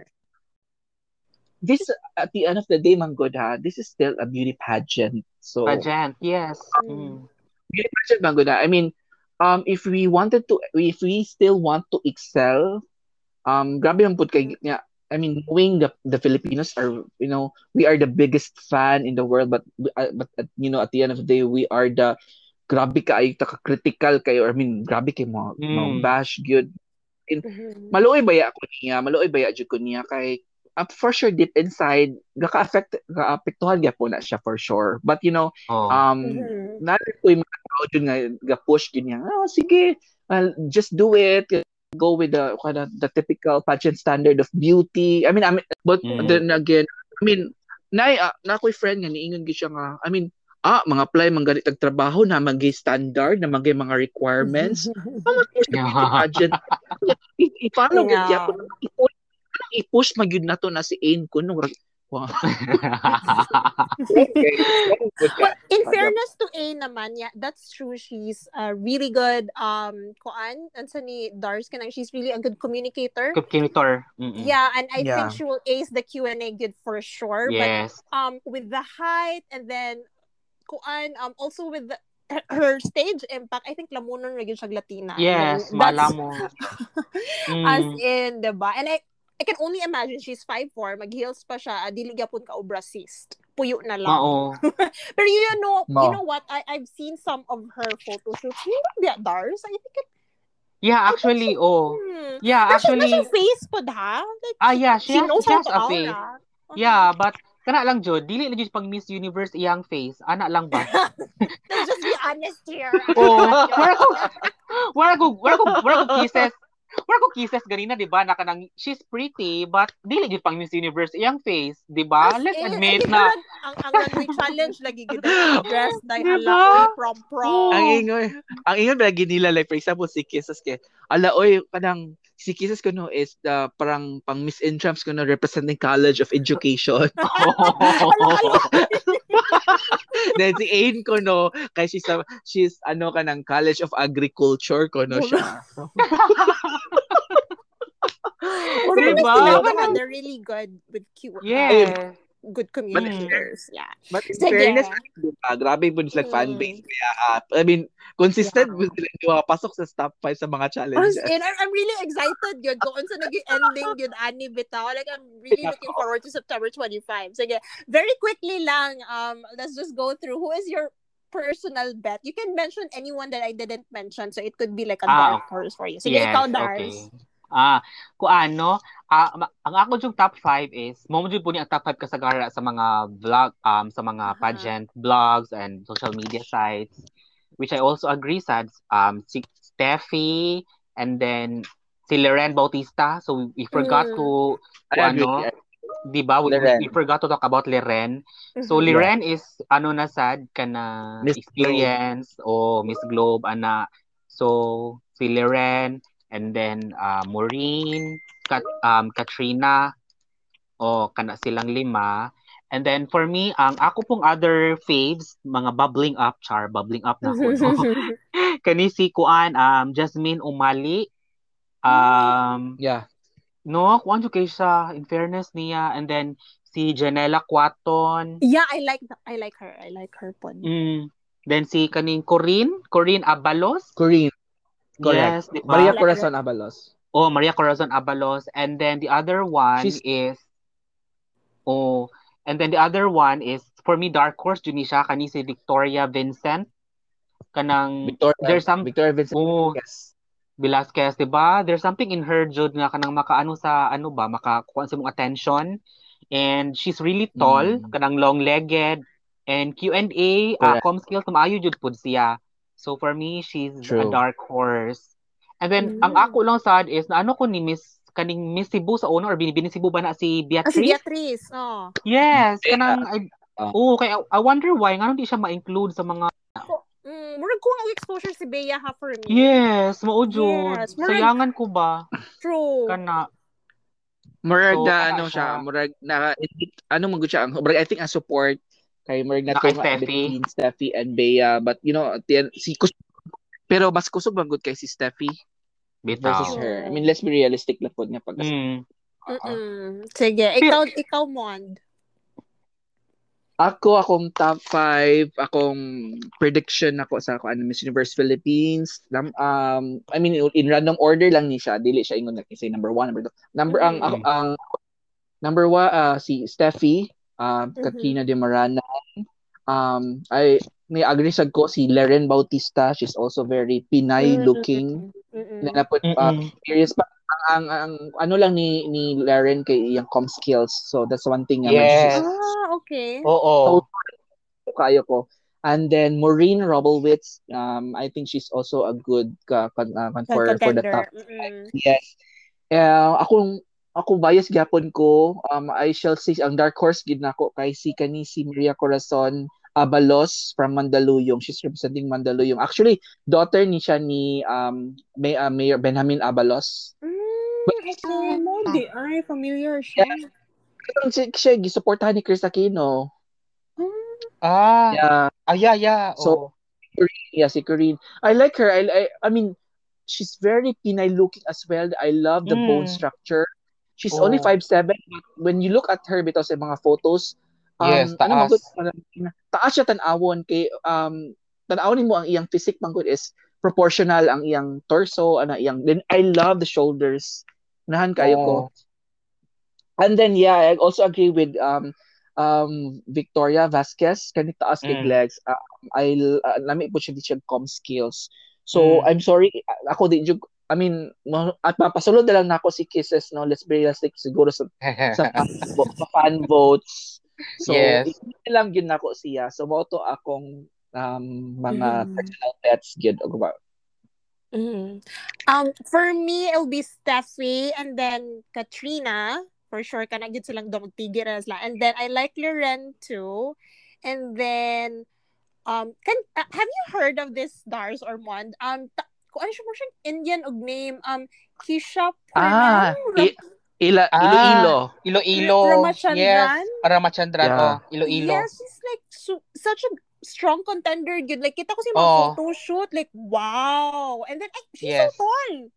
Speaker 3: this at the end of the day, Manggod ha, this is still a beauty pageant. So
Speaker 2: Pageant, yes.
Speaker 1: Mm.
Speaker 3: beauty pageant, Manggod ha. I mean, um, if we wanted to, if we still want to excel, um, grabe man pud kay nga. I mean, knowing the the Filipinos are, you know, we are the biggest fan in the world, but uh, but uh, you know, at the end of the day, we are the grabe ka ay ka critical kayo. I mean, grabe kay mo,
Speaker 2: Mm.
Speaker 3: mo bash good.
Speaker 1: Mhm.
Speaker 3: Maluoy baya ko niya, maluoy baya jud ko niya kay uh, for sure deep inside gaka-affect gaapektuhan gyud po na siya for sure. But you know,
Speaker 2: Oh.
Speaker 3: um
Speaker 1: Mhm.
Speaker 3: natin ko yung mga tao dyan nga ga-push din niya. Oh, sige, well, just do it. Go with the kind the typical pageant standard of beauty. I mean, I mean but
Speaker 2: Mm.
Speaker 3: then again, I mean, na uh, na ako'y friend nga niingon gyud siya nga. I mean, ah, mga apply man ganit ang trabaho na magay standard na magay mga requirements. (laughs) Mga course na beauty (laughs) pageant. I- I-follow gyud
Speaker 1: Yeah.
Speaker 3: yeah. i-push i-push magyud nato na si Ain kun wow. (laughs) Okay.
Speaker 1: Well, in fairness to A naman, yeah, that's true. She's a really good um kuan and sa ni Dars kanang she's really a good communicator.
Speaker 2: Communicator. Mm-mm.
Speaker 1: Yeah, and I
Speaker 3: Yeah.
Speaker 1: think she will ace the Q&A good for sure.
Speaker 2: Yes.
Speaker 1: But um with the height and then kuan um also with the, (clears throat) her stage impact, I think lamunon na gyud siya Latina.
Speaker 2: Yes,
Speaker 1: And then
Speaker 2: mala
Speaker 1: that's-
Speaker 2: mo. (laughs)
Speaker 1: As
Speaker 2: Mm.
Speaker 1: in, diba? And I I can only imagine she's 5'4", mag-heels pa siya, ah, dili gyapon ka obrasist. Puyo na lang.
Speaker 2: Mao. (laughs)
Speaker 1: Pero you know,
Speaker 3: Ma.
Speaker 1: you know what? I I've seen some of her photo shoots. You know that Dars? I think it,
Speaker 2: Yeah, actually, oh.
Speaker 1: hmm.
Speaker 2: Yeah,
Speaker 1: Pero
Speaker 2: actually,
Speaker 1: siya face pod ha? Like,
Speaker 2: ah, yeah, she
Speaker 1: she
Speaker 2: has,
Speaker 1: knows
Speaker 2: she
Speaker 1: how
Speaker 2: has
Speaker 1: to
Speaker 2: a face.
Speaker 1: aura. Uh-huh.
Speaker 2: Yeah, but kana lang jud, dili na jud pag Miss Universe iyang face. Ana lang ba? (laughs)
Speaker 1: Let's just be honest here. (laughs)
Speaker 2: Oo. Wala ko, wala ko, wala ko, wala ko kisses. Wala ko kisses ganina, di ba? Na kanang, she's pretty, but dili jud pang Miss Universe iyang face, di ba? Let's
Speaker 1: in,
Speaker 2: admit na,
Speaker 1: ang ang runway challenge lagi gid ang (laughs) dress dahil
Speaker 2: Diba?
Speaker 1: hala prom prom.
Speaker 3: ang ingoy ang ingon ba nila like for example si Kisses kay ala oy kanang si Kisses ko no is the parang pang Miss Intrams ko no representing College of Education (laughs) (laughs) then si Ain ko no kay she's a, she's ano kanang College of Agriculture ko no siya
Speaker 1: Pero
Speaker 2: Diba?
Speaker 1: they're really good with Q.
Speaker 2: yes.
Speaker 1: Good communicators. Yeah.
Speaker 3: but in
Speaker 1: Sige.
Speaker 3: fairness diba, grabe po sila
Speaker 1: Mm.
Speaker 3: fan base kaya uh, I mean consistent
Speaker 1: Yeah.
Speaker 3: yeah. sila di makapasok sa top 5 sa mga challenges
Speaker 1: in, I'm, I'm really excited yun. Kung sa naging ending yun, Ani Bitaw. Like, I'm really looking forward to September 25. Sige, very quickly lang, um, let's just go through. Who is your personal bet? You can mention anyone that I didn't mention. So, it could be like a
Speaker 2: Ah,
Speaker 1: dark horse for you. Sige,
Speaker 2: Yes,
Speaker 1: ikaw, Dars.
Speaker 2: okay. Ah, kung ano, ah, ma- ang ako yung top 5 is, mo jud po ni ang top 5 kasagara sa mga vlog, um, sa mga
Speaker 1: Aha.
Speaker 2: pageant blogs and social media sites, which I also agree sa, um, si Steffi, and then si Loren Bautista. So, we, we forgot
Speaker 1: Mm.
Speaker 2: to,
Speaker 3: agree.
Speaker 2: ano, di ba? We,
Speaker 3: Loren.
Speaker 2: we forgot to talk about Loren. So,
Speaker 1: Mhm.
Speaker 2: Liren is, ano na sad, ka na
Speaker 3: Miss
Speaker 2: experience o Miss Globe, ana. So, si Liren, and then uh, Maureen, Kat, um, Katrina, o kana silang lima. And then for me, ang ako pong other faves, mga bubbling up, char, bubbling up na ako, no? (laughs) (laughs) Kani si Kuan, um, Jasmine Umali, um,
Speaker 3: yeah
Speaker 2: no, kuan kay siya, in fairness niya, and then si Janela Quaton,
Speaker 1: yeah, I like the, I like her. I like her pod.
Speaker 2: Mm. Then si kaning Corinne, Corinne Abalos.
Speaker 3: Corinne
Speaker 2: Yes,
Speaker 3: Correct.
Speaker 2: di ba?
Speaker 3: Maria Corazon Abalos
Speaker 2: Oh, Maria Corazon Abalos. And then the other one
Speaker 3: She's-
Speaker 2: is Oh, and then the other one is for me dark horse jud ni siya kani si Victoria Vincent kanang
Speaker 3: Victoria
Speaker 2: there's some
Speaker 3: Victoria Vincent
Speaker 2: oh
Speaker 3: yes
Speaker 2: Velasquez, 'di ba? There's something in her jud nga kanang makaano sa ano ba, makakuha sa mong attention. And she's really tall,
Speaker 3: Mm.
Speaker 2: kanang long-legged and Q&A, uh,
Speaker 3: Correct.
Speaker 2: com skills maayo jud pud siya. So for me, she's a
Speaker 3: True.
Speaker 2: dark horse. And then
Speaker 1: Mm.
Speaker 2: ang ako lang sad is na ano ko ni Miss kaning Miss Cebu sa una or binibini Cebu ba na si
Speaker 1: Ah, si
Speaker 2: Beatrice?
Speaker 1: Beatrice. Oh.
Speaker 2: Yes,
Speaker 3: Yeah.
Speaker 2: kanang I,
Speaker 3: Ah.
Speaker 2: oh, kaya I wonder why nga di siya ma-include sa mga
Speaker 1: Mm, murag ko ang exposure si Bea ha for me.
Speaker 2: Yes, mao jud.
Speaker 1: Yes, murag-
Speaker 2: Sayangan ko ba
Speaker 1: True.
Speaker 2: kana
Speaker 3: Murag
Speaker 2: So,
Speaker 3: na ano siya, murag na ano man gud siya ang murag I think ang support kay murag na
Speaker 2: Na kay
Speaker 3: to
Speaker 2: Steffi.
Speaker 3: Steffi and Bea but you know at the end, si Kus pero mas kusog man gud kay si Steffi versus
Speaker 2: Bitaw.
Speaker 3: her. I mean, let's be realistic lang po nga pag
Speaker 2: Mm.
Speaker 1: Mm-mm. Sige, ikaw, ikaw, Mond.
Speaker 3: Ako, akong top 5, akong prediction ako sa ako, ano, Miss Universe Philippines. Um, I mean, in random order lang ni siya. Dili siya ingon na say number one, number two. Number, ang, ako,
Speaker 2: Mhm.
Speaker 3: ang, number one, uh, si Steffi, uh,
Speaker 1: Mhm.
Speaker 3: Katrina de Marana. Um, I, may agree sa ko si Leren Bautista. She's also very Pinay looking.
Speaker 1: Mm-mm.
Speaker 3: Na naput, uh, curious pa ang, ang, ang ano lang ni ni Laren kay iyang com skills. So that's one thing nga
Speaker 2: Yes.
Speaker 1: Ah, okay.
Speaker 2: Oo.
Speaker 3: kayo ko. And then Maureen Robelwitz, um, I think she's also a good uh, con- uh, con- for, for the top.
Speaker 1: Mm-mm.
Speaker 3: Yes. Uh, akong ako bias gyapon ko. Um, I shall say ang dark horse gid nako kay si kani si Maria Corazon Abalos from Mandaluyong. She's representing Mandaluyong. Actually, daughter ni siya ni um May, uh, Mayor Benjamin Abalos.
Speaker 1: Mm, okay. No, di ay familiar siya.
Speaker 3: Pero si siya gisuportahan ni Chris Aquino.
Speaker 1: Mm.
Speaker 2: Ah.
Speaker 3: Yeah.
Speaker 2: Ah, yeah, yeah.
Speaker 3: So,
Speaker 2: Oo.
Speaker 3: Yeah, si Corinne. I like her. I, I, I mean, she's very Pinay looking as well. I love the
Speaker 2: Mm.
Speaker 3: bone structure. She's
Speaker 2: Oh.
Speaker 3: only 5'7", but when you look at her bito sa mga photos, um,
Speaker 2: Yes,
Speaker 3: ano
Speaker 2: taas.
Speaker 3: gud, parang- taas siya tanawon kay um tanawon mo ang iyang physique man gud is proportional ang iyang torso ana iyang then I love the shoulders. Nahan kayo ko.
Speaker 2: Oo.
Speaker 3: And then yeah, I also agree with um um Victoria Vasquez kanit taas kay
Speaker 2: Mm.
Speaker 3: legs. Um, I uh, lami po siya di siya com skills. So
Speaker 2: Mm.
Speaker 3: I'm sorry ako di jud I mean mo- at mapasulod na lang nako si Kisses no let's be realistic siguro sa (laughs) sa sa fan votes. So
Speaker 2: Yes.
Speaker 3: hindi lang gyud nako siya. So mo to akong um mga
Speaker 1: Mm.
Speaker 3: personal pets gyud og ba.
Speaker 1: Mm. Um, for me, it'll be Steffi and then Katrina. For sure, ka na gid silang dumagtigil na sila. And then, I like Loren too. And then, um, can, uh, have you heard of this Dars or Mond? Um, kung ano siya mo siyang Indian og name, um, Kisha
Speaker 3: Ah, i- ila
Speaker 2: Ah,
Speaker 3: Iloilo.
Speaker 2: Iloilo. Yes.
Speaker 1: Ramachandran?
Speaker 2: Ramachandran.
Speaker 3: Yeah.
Speaker 2: Oh, Iloilo.
Speaker 1: Yes, he's like su- such a strong contender. Good. Like, kita ko sa mga
Speaker 2: Oh.
Speaker 1: photo shoot. Like, wow. And then, ay, she's
Speaker 2: Yes.
Speaker 1: so tall.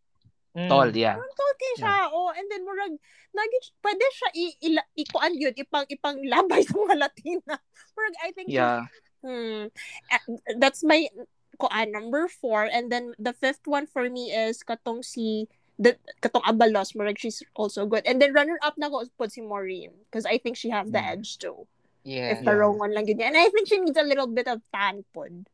Speaker 2: Mm.
Speaker 3: Tol, yeah.
Speaker 1: Ang tall kay siya. Oh, and then murag nagit pwede siya i, ila, ikuan yun ipang ipang labay (laughs) sa mga Latina. Murag I think
Speaker 3: Yeah.
Speaker 1: hmm, eh, that's my kuan number four and then the fifth one for me is katong si the katong Abalos murag she's also good and then runner up na ko put si Maureen because I think she has the
Speaker 3: Mm.
Speaker 1: edge too
Speaker 2: Yes.
Speaker 1: if the wrong one lang yun and I think she needs a little bit of tan pod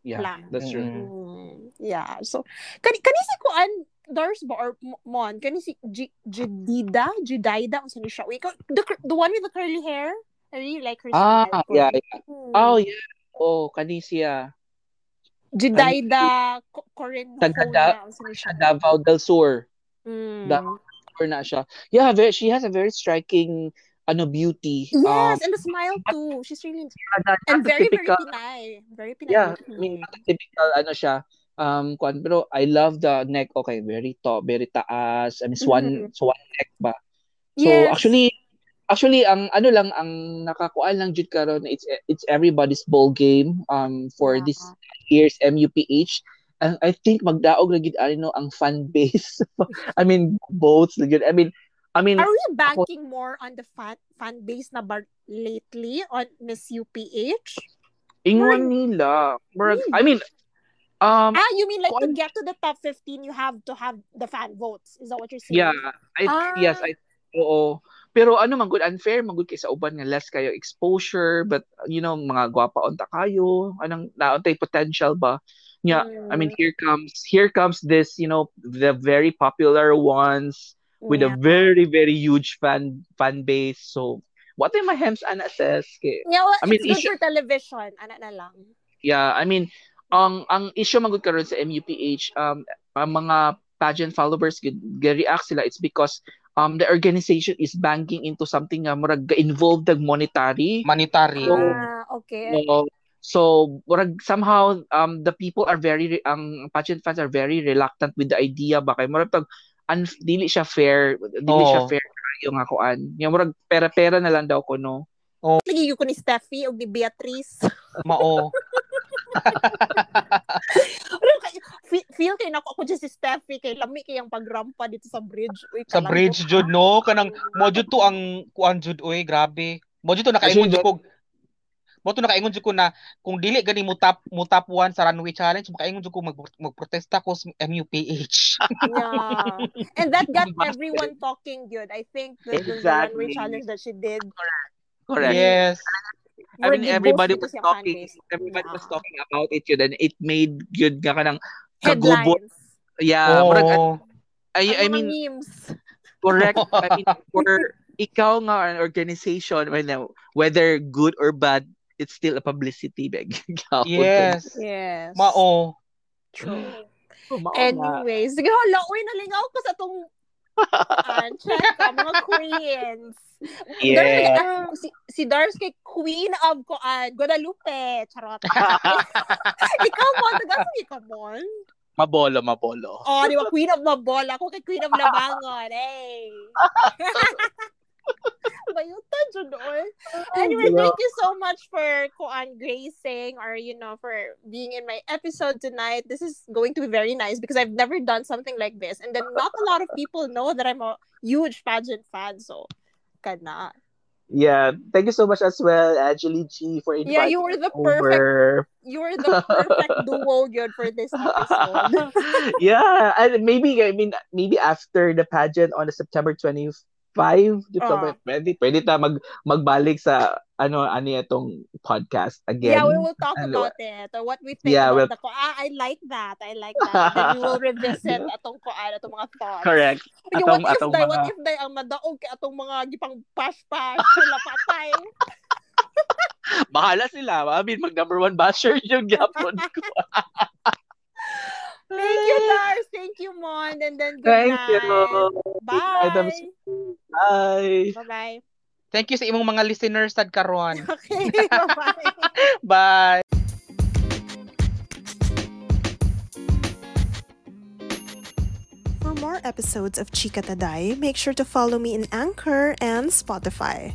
Speaker 3: Yeah.
Speaker 1: lang.
Speaker 3: That's true.
Speaker 2: Mm.
Speaker 1: Mm, yeah. So, kani kani si kuan Dars ba or Mo- Mon? Kani si G- Jadida? Judaida? Ang saan siya? Wait, the, the one with the curly hair? I really like her
Speaker 3: Ah,
Speaker 1: style.
Speaker 3: yeah, yeah.
Speaker 1: Hmm.
Speaker 3: Oh, yeah. Oh, kani siya.
Speaker 1: Judaida Co- Corinne
Speaker 3: Taga Da-
Speaker 1: siya?
Speaker 3: Davao del Sur.
Speaker 1: Mm.
Speaker 3: Da- Or na siya. Yeah, very, she has a very striking ano beauty.
Speaker 1: Yes,
Speaker 3: Um,
Speaker 1: and the smile too. She's really
Speaker 3: not
Speaker 1: and very
Speaker 3: typical,
Speaker 1: very Pinay. Very Pinay.
Speaker 3: Yeah, I mean, typical ano siya. Um, kuan pero I love the neck. Okay, very top, very taas. I mean, swan, swan neck ba? So
Speaker 1: Yes.
Speaker 3: actually actually ang ano lang ang nakakuan lang jud karon it's it's everybody's ball game um for
Speaker 1: Yeah.
Speaker 3: this year's MUPH and I think magdaog na gid ani no ang fan (laughs) base I mean votes na gid I mean I mean
Speaker 1: Are we banking more on the fan fan base na ba lately on Miss UPH?
Speaker 3: ingon nila Murag- I mean um
Speaker 1: Ah, you mean like to get to the top 15, you have to have the fan votes. Is that what you're saying?
Speaker 3: yeah I
Speaker 1: Ah.
Speaker 3: yes I oo pero ano man good unfair man good kay sa uban nga less kayo exposure but you know mga gwapa unta kayo anang nauntay potential ba yeah I mean here comes here comes this you know the very popular ones with a
Speaker 1: yeah.
Speaker 3: very very huge fan fan base so what am I hems ana says kay
Speaker 1: Yeah, well,
Speaker 3: I mean,
Speaker 1: it's good
Speaker 3: issue-
Speaker 1: for television. Ana na lang.
Speaker 3: yeah I mean ang ang issue magud karon sa MUPH um ang mga pageant followers gid react sila it's because um the organization is banking into something nga murag involved ng monetary
Speaker 2: Monetary.
Speaker 3: So,
Speaker 1: Ah, okay.
Speaker 3: So, so murag somehow um the people are very ang pageant fans are very reluctant with the idea ba kay murag tag un, dili siya fair dili siya
Speaker 2: Oo.
Speaker 3: fair yung akuan. Nga murag pera-pera na lang daw ko no.
Speaker 1: Lagi ko ni Steffi o ni Beatrice.
Speaker 2: Mao. (laughs)
Speaker 1: feel, feel kay nako ako just si Steffi kay lami kay ang pagrampa dito sa bridge. Uy,
Speaker 2: Sa bridge jud no kanang mo jud to ang kuan jud oy grabe. Mo jud to nakaingon jud ko. Mo to nakaingon jud ko na kung dili gani mo top mo top 1 sa runway challenge makaingon jud ko mag magprotesta ko sa MUPH.
Speaker 1: Yeah. And that got (laughs) everyone talking good. I think the, the, the runway
Speaker 3: Exactly.
Speaker 1: challenge that she did.
Speaker 3: Correct.
Speaker 2: yes.
Speaker 3: I mean, everybody was talking.
Speaker 1: fanbase.
Speaker 3: Everybody was
Speaker 1: Yeah.
Speaker 3: talking about it yun. And it made good nga ka ng kagubo.
Speaker 1: Headlines.
Speaker 3: Yeah. murag,
Speaker 2: Oh.
Speaker 3: I, I
Speaker 1: mga
Speaker 3: mean,
Speaker 1: memes.
Speaker 3: correct. (laughs) I mean, for ikaw nga an organization, whether good or bad, it's still a publicity bag. (laughs)
Speaker 2: Yes.
Speaker 1: Yes.
Speaker 2: Mao.
Speaker 1: True.
Speaker 3: Anyway.
Speaker 1: Anyways, sige, hala, uy, nalingaw ko sa tong uh, check ka, mga queens.
Speaker 3: Yeah.
Speaker 1: Dar, ah, si, si Dars kay Queen of Kuan, Guadalupe. Charot. (laughs) ikaw mo, taga sa ikaw mo.
Speaker 3: Mabolo, mabolo.
Speaker 1: Oh, di ba? Queen of Mabola. Ako kay Queen of Labangon. Hey. (laughs) Bayutan dyan doon. Anyway, thank you so much for kuan gracing or you know for being in my episode tonight. This is going to be very nice because I've never done something like this, and then not a lot of people know that I'm a huge pageant fan. So, kana.
Speaker 3: Yeah. Thank you so much as well, Angeli G, for inviting
Speaker 1: Yeah, you were the perfect.
Speaker 3: over. (laughs)
Speaker 1: You were the perfect duo, good for this episode. (laughs)
Speaker 3: yeah, and maybe I mean maybe after the pageant on the September 25, September
Speaker 1: Ah.
Speaker 3: 20, pwede ta mag magbalik sa ano ani itong podcast again.
Speaker 1: Yeah, we will talk
Speaker 3: Ano,
Speaker 1: about it or what we think
Speaker 3: Yeah,
Speaker 1: about
Speaker 3: we'll-
Speaker 1: the ko. Ah, I like that. I like that. then we will revisit (laughs) atong koan, atong mga thoughts.
Speaker 3: Correct. Atong-
Speaker 1: what if
Speaker 3: atong
Speaker 1: day,
Speaker 3: mga-
Speaker 1: what if day ang madaog kay atong mga gipang pash-pash sila patay. (laughs)
Speaker 3: Bahala sila. I mean, mag number one basher yung gyapon ko. (laughs)
Speaker 1: Thank you, Dars. Thank you, Mon. And then good
Speaker 3: Thank
Speaker 1: night.
Speaker 3: you.
Speaker 1: Bye.
Speaker 3: Items. Bye.
Speaker 1: Bye-bye.
Speaker 2: Thank you sa imong mga listeners sad karon. (laughs)
Speaker 1: Okay, bye-bye. (laughs)
Speaker 2: Bye.
Speaker 1: For more episodes of Chika Taday, make sure to follow me in Anchor and Spotify.